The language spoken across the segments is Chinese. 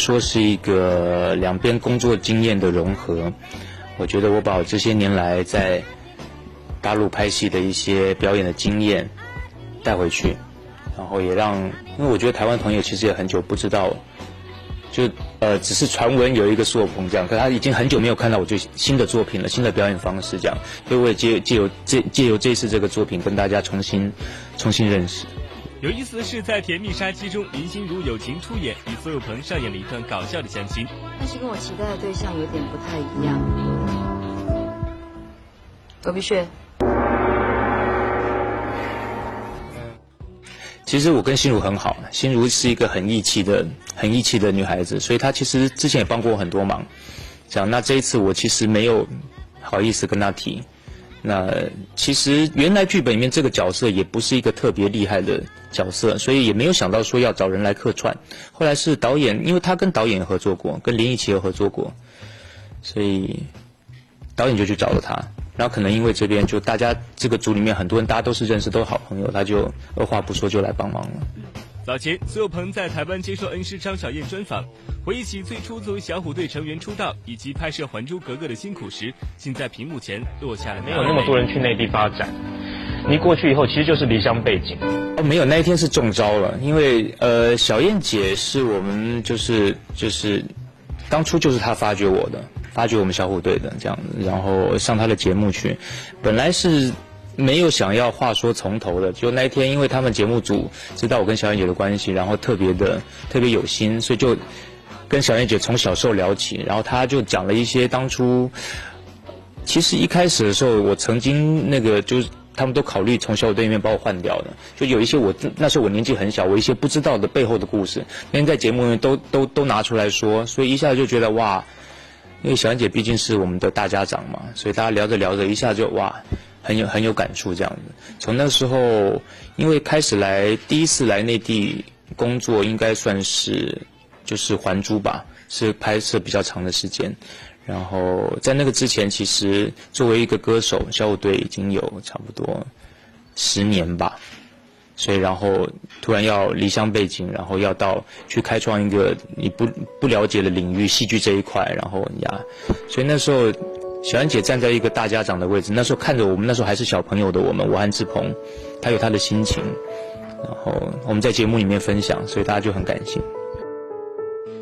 说是一个两边工作经验的融合。我觉得我把我这些年来在大陆拍戏的一些表演的经验带回去，然后也让，因为我觉得台湾朋友其实也很久不知道，就呃只是传闻有一个苏有朋这样，可他已经很久没有看到我最新的作品了，新的表演方式这样，所以我也借借由这借由这次这个作品跟大家重新重新认识。有意思的是，在《甜蜜杀机》中，林心如友情出演，与苏有朋上演了一段搞笑的相亲。但是跟我期待的对象有点不太一样。罗碧雪，其实我跟心如很好，心如是一个很义气的、很义气的女孩子，所以她其实之前也帮过我很多忙。这样，那这一次我其实没有好意思跟她提。那其实原来剧本里面这个角色也不是一个特别厉害的角色，所以也没有想到说要找人来客串。后来是导演，因为他跟导演合作过，跟林忆琪有合作过，所以导演就去找了他。然后可能因为这边就大家这个组里面很多人大家都是认识，都是好朋友，他就二话不说就来帮忙了。早前，苏有朋在台湾接受恩师张小燕专访，回忆起最初作为小虎队成员出道，以及拍摄《还珠格格》的辛苦时，竟在屏幕前落下了。没有那么多人去内地发展，你过去以后其实就是离乡背景。哦，没有，那一天是中招了，因为呃，小燕姐是我们就是就是当初就是她发掘我的，发掘我们小虎队的这样子，然后上她的节目去，本来是。没有想要话说从头的，就那一天，因为他们节目组知道我跟小燕姐的关系，然后特别的特别有心，所以就跟小燕姐从小时候聊起，然后她就讲了一些当初，其实一开始的时候，我曾经那个就是他们都考虑从小虎队里面把我换掉的，就有一些我那时候我年纪很小，我一些不知道的背后的故事，那天在节目里面都都都拿出来说，所以一下就觉得哇，因为小燕姐毕竟是我们的大家长嘛，所以大家聊着聊着一下就哇。很有很有感触，这样子。从那时候，因为开始来第一次来内地工作，应该算是就是还珠吧，是拍摄比较长的时间。然后在那个之前，其实作为一个歌手，小虎队已经有差不多十年吧。所以，然后突然要离乡背景，然后要到去开创一个你不不了解的领域，戏剧这一块，然后呀，所以那时候。小安姐站在一个大家长的位置，那时候看着我们，那时候还是小朋友的我们，我和志鹏，他有他的心情，然后我们在节目里面分享，所以大家就很感谢。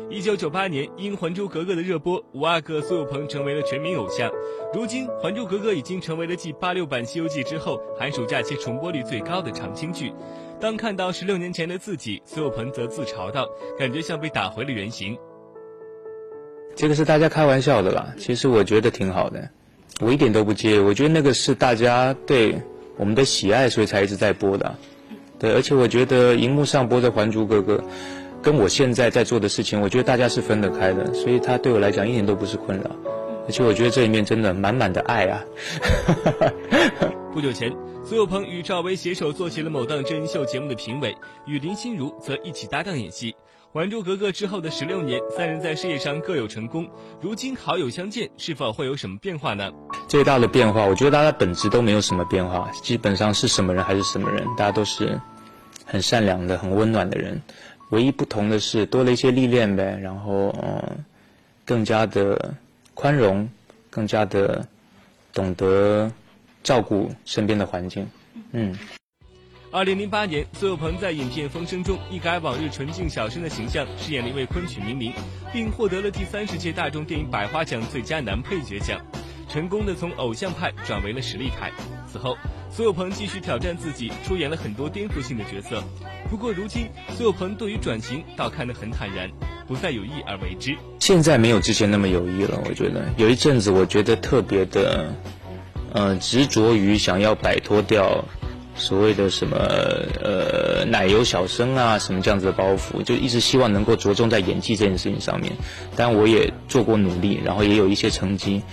一九九八年，因《还珠格格》的热播，五阿哥苏有朋成为了全民偶像。如今，《还珠格格》已经成为了继八六版《西游记》之后寒暑假期重播率最高的长青剧。当看到十六年前的自己，苏有朋则自嘲道：“感觉像被打回了原形。”这个是大家开玩笑的啦，其实我觉得挺好的，我一点都不介意。我觉得那个是大家对我们的喜爱，所以才一直在播的。对，而且我觉得荧幕上播的《还珠格格》，跟我现在在做的事情，我觉得大家是分得开的，所以它对我来讲一点都不是困扰。而且我觉得这里面真的满满的爱啊！不久前，苏有朋与赵薇携手做起了某档真人秀节目的评委，与林心如则一起搭档演戏。《还珠格格》之后的十六年，三人在事业上各有成功。如今好友相见，是否会有什么变化呢？最大的变化，我觉得大家本质都没有什么变化，基本上是什么人还是什么人，大家都是很善良的、很温暖的人。唯一不同的是多了一些历练呗，然后嗯，更加的宽容，更加的懂得照顾身边的环境，嗯。二零零八年，苏有朋在影片《风声》中一改往日纯净小生的形象，饰演了一位昆曲名伶，并获得了第三十届大众电影百花奖最佳男配角奖，成功的从偶像派转为了实力派。此后，苏有朋继续挑战自己，出演了很多颠覆性的角色。不过，如今苏有朋对于转型倒看得很坦然，不再有意而为之。现在没有之前那么有意了，我觉得有一阵子，我觉得特别的，呃，执着于想要摆脱掉。所谓的什么呃奶油小生啊，什么这样子的包袱，就一直希望能够着重在演技这件事情上面。但我也做过努力，然后也有一些成绩。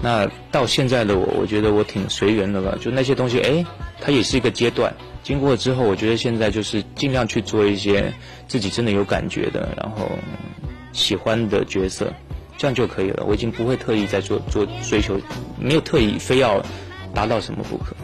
那到现在的我，我觉得我挺随缘的吧。就那些东西，哎，它也是一个阶段。经过之后，我觉得现在就是尽量去做一些自己真的有感觉的，然后喜欢的角色，这样就可以了。我已经不会特意在做做追求，没有特意非要达到什么不可。